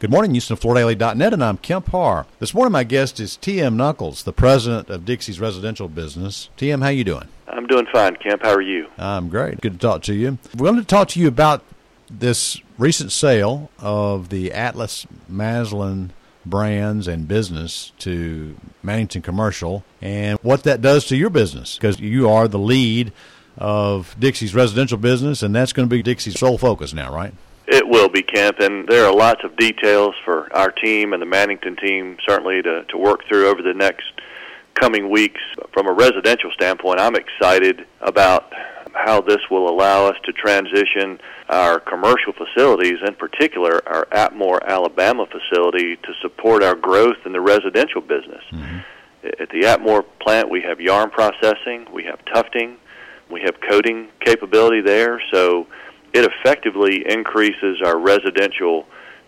Good morning, Houston, HoustonFloorDaily.net, and I'm Kemp Harr. This morning, my guest is T.M. Nuckols, the president of Dixie's Residential Business. T.M., how you doing? I'm doing fine, Kemp. How are you? I'm great. Good to talk to you. We're going to talk to you about this recent sale of the Atlas Masland brands and business to Mannington Commercial and what that does to your business because you are the lead of Dixie's residential business, and that's going to be Dixie's sole focus now, right? It will be, Kemp, and there are lots of details for our team and the Mannington team certainly to, to work through over the next coming weeks. From a residential standpoint, I'm excited about how this will allow us to transition our commercial facilities, in particular our Atmore, Alabama facility, to support our growth in the residential business. Mm-hmm. At the Atmore plant, we have yarn processing, we have tufting, we have coating capability there, so it effectively increases our residential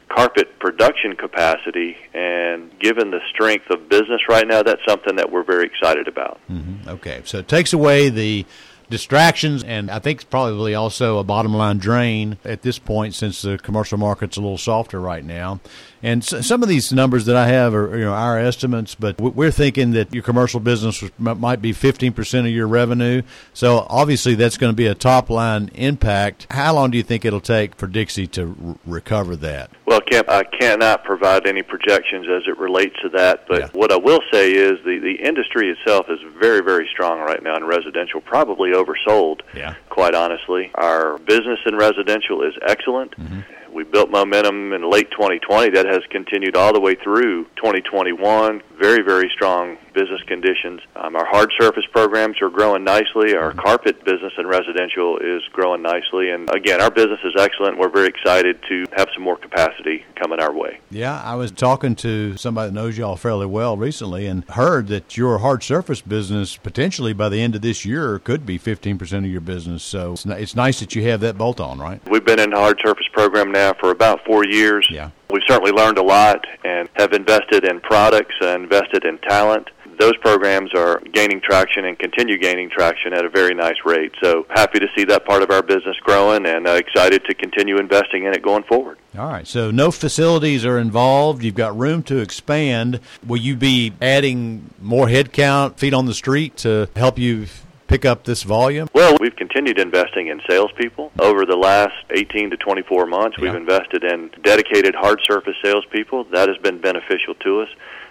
carpet production capacity. And given the strength of business right now, that's something that we're very excited about. Mm-hmm. Okay, so it takes away the distractions and I think probably also a bottom line drain at this point since the commercial market's a little softer right now. And some of these numbers that I have are you know our estimates, but we're thinking that your commercial business might be 15% of your revenue. So obviously that's going to be a top line impact. How long do you think it'll take for Dixie to r- recover that? Well, Kemp, I cannot provide any projections as it relates to that, but yeah. what I will say is the the industry itself is very very strong right now in residential, probably oversold. Yeah. Quite honestly, our business in residential is excellent. Mm-hmm we built momentum in late 2020 that has continued all the way through 2021. Very, very strong business conditions. Um, our hard surface programs are growing nicely. Our carpet business and residential is growing nicely. And again, our business is excellent. We're very excited to have some more capacity coming our way. Yeah, I was talking to somebody that knows y'all fairly well recently and heard that your hard surface business potentially by the end of this year could be 15% of your business. So it's, it's nice that you have that bolt on, right? We've been in the hard surface program now for about four years. Yeah. We've certainly learned a lot and have invested in products, and invested in talent those programs are gaining traction and continue gaining traction at a very nice rate. So happy to see that part of our business growing and uh, excited to continue investing in it going forward. All right. So no facilities are involved. You've got room to expand. Will you be adding more headcount, feet on the street to help you pick up this volume? Well, we've continued investing in salespeople. Over the last 18 to 24 months, yeah. we've invested in dedicated hard surface salespeople. That has been beneficial to us.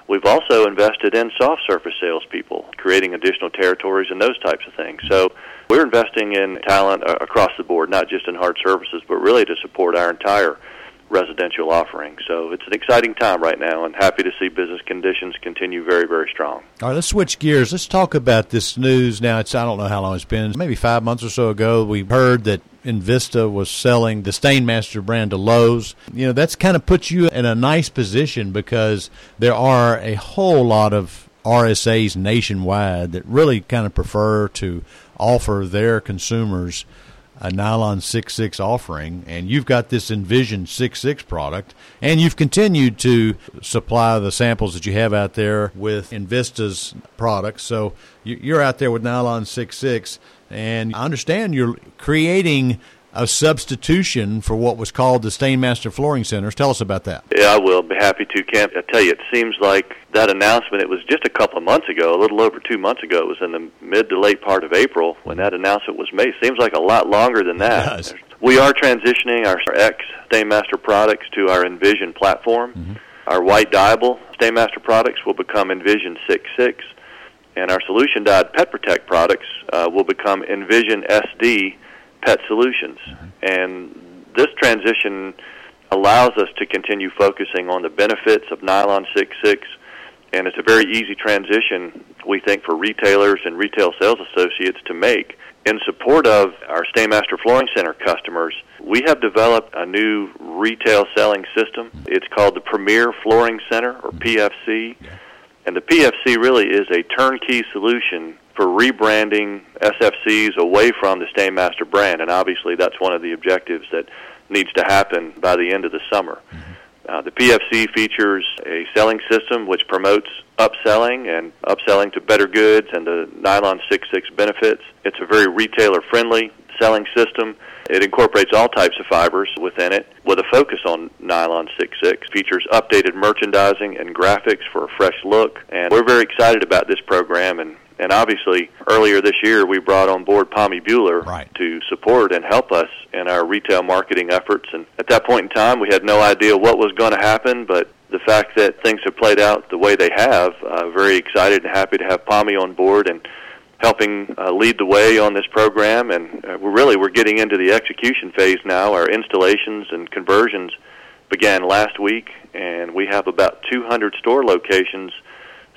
We've also invested in soft surface salespeople, creating additional territories and those types of things. So we're investing in talent across the board, not just in hard services, but really to support our entire residential offering. So it's an exciting time right now, and happy to see business conditions continue very, very strong. All right, let's switch gears. Let's talk about this news now. It's I don't know how long it's been, maybe five months or so ago. We heard that Invista was selling the Stainmaster brand to Lowe's. You know, that's kind of puts you in a nice position because there are a whole lot of RSAs nationwide that really kind of prefer to offer their consumers a nylon 6.6 offering, and you've got this Envision 6.6 product, and you've continued to supply the samples that you have out there with Invista's products. So you're out there with nylon 6.6, and I understand you're creating a substitution for what was called the Stainmaster Flooring Centers. Tell us about that. Yeah, I will. Be happy to, Kemp. I tell you, it seems like that announcement, it was just a couple of months ago, a little over two months ago. It was in the mid to late part of April when that announcement was made. Seems like a lot longer than that. We are transitioning our X Stainmaster products to our Envision platform. Mm-hmm. Our white dyeable Stainmaster products will become Envision 6.6, and our solution dyed Pet Protect products uh, will become Envision SD pet solutions. Mm-hmm. And this transition allows us to continue focusing on the benefits of nylon 6.6 and it's a very easy transition we think for retailers and retail sales associates to make in support of our Stainmaster Flooring Center customers, we have developed a new retail selling system. It's called the Premier Flooring Center, or PFC. And the PFC really is a turnkey solution for rebranding SFCs away from the Stainmaster brand, and obviously that's one of the objectives that needs to happen by the end of the summer. Mm-hmm. Uh, the PFC features a selling system which promotes upselling and upselling to better goods and the nylon 6.6 benefits. It's a very retailer friendly selling system. It incorporates all types of fibers within it with a focus on nylon 66. Features updated merchandising and graphics for a fresh look. And we're very excited about this program and and obviously, earlier this year, we brought on board Pommy Bueller right. to support and help us in our retail marketing efforts. And at that point in time, we had no idea what was going to happen, but the fact that things have played out the way they have, uh, very excited and happy to have Pommy on board and helping uh, lead the way on this program. And uh, we're really we're getting into the execution phase now. Our installations and conversions began last week, and we have about 200 store locations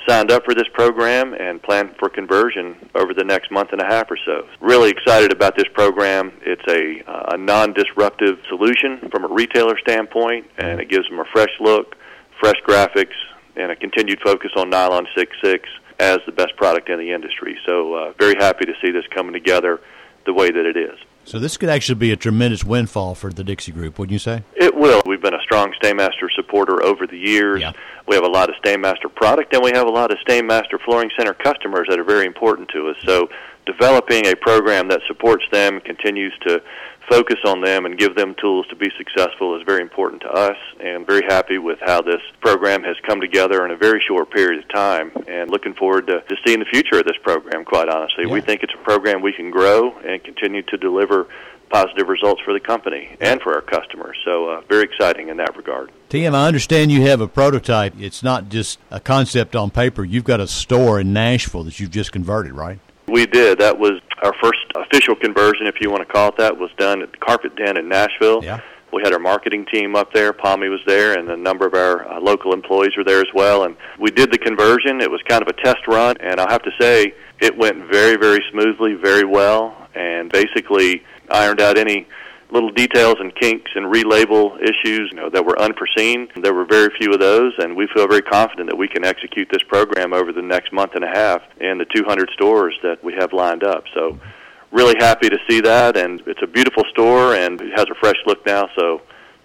signed up for this program and plan for conversion over the next month and a half or so. Really excited about this program. It's a, uh, a non-disruptive solution from a retailer standpoint, and it gives them a fresh look, fresh graphics, and a continued focus on nylon 66 as the best product in the industry. So uh, very happy to see this coming together the way that it is. So this could actually be a tremendous windfall for the Dixie Group, wouldn't you say? It will. We've been a strong Stainmaster supporter over the years. Yeah. We have a lot of Stainmaster product, and we have a lot of Stainmaster Flooring Center customers that are very important to us. So developing a program that supports them, continues to focus on them and give them tools to be successful is very important to us and very happy with how this program has come together in a very short period of time and looking forward to, to seeing the future of this program quite honestly. Yeah. We think it's a program we can grow and continue to deliver positive results for the company and for our customers. So uh, very exciting in that regard. TM, I understand you have a prototype. It's not just a concept on paper. You've got a store in Nashville that you've just converted, right? We did. That was our first official conversion, if you want to call it that, was done at the Carpet Den in Nashville. Yeah. We had our marketing team up there. Pommy was there, and a number of our uh, local employees were there as well. And we did the conversion. It was kind of a test run, and I'll have to say it went very, very smoothly, very well, and basically ironed out any little details and kinks and relabel issues you know, that were unforeseen. There were very few of those, and we feel very confident that we can execute this program over the next month and a half in the 200 stores that we have lined up. So, really happy to see that, and it's a beautiful store and it has a fresh look now. So,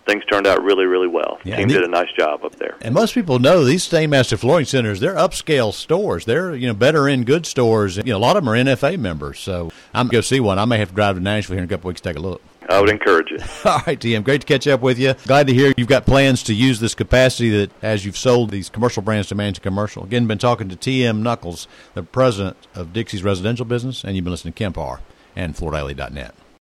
things turned out really, really well. Yeah, Team and did a nice job up there. And most people know these Stainmaster Flooring Centers, they're upscale stores. They're, you know, better in good stores. You know, a lot of them are NFA members. So I'm going to go see one. I may have to drive to Nashville here in a couple weeks to take a look. I would encourage it. All right, TM, great to catch up with you. Glad to hear you've got plans to use this capacity that as you've sold these commercial brands to Mannington commercial. Again, been talking to TM Nuckols, the president of Dixie's residential business, and you've been listening to Kemp Harr and FloorDaily.net.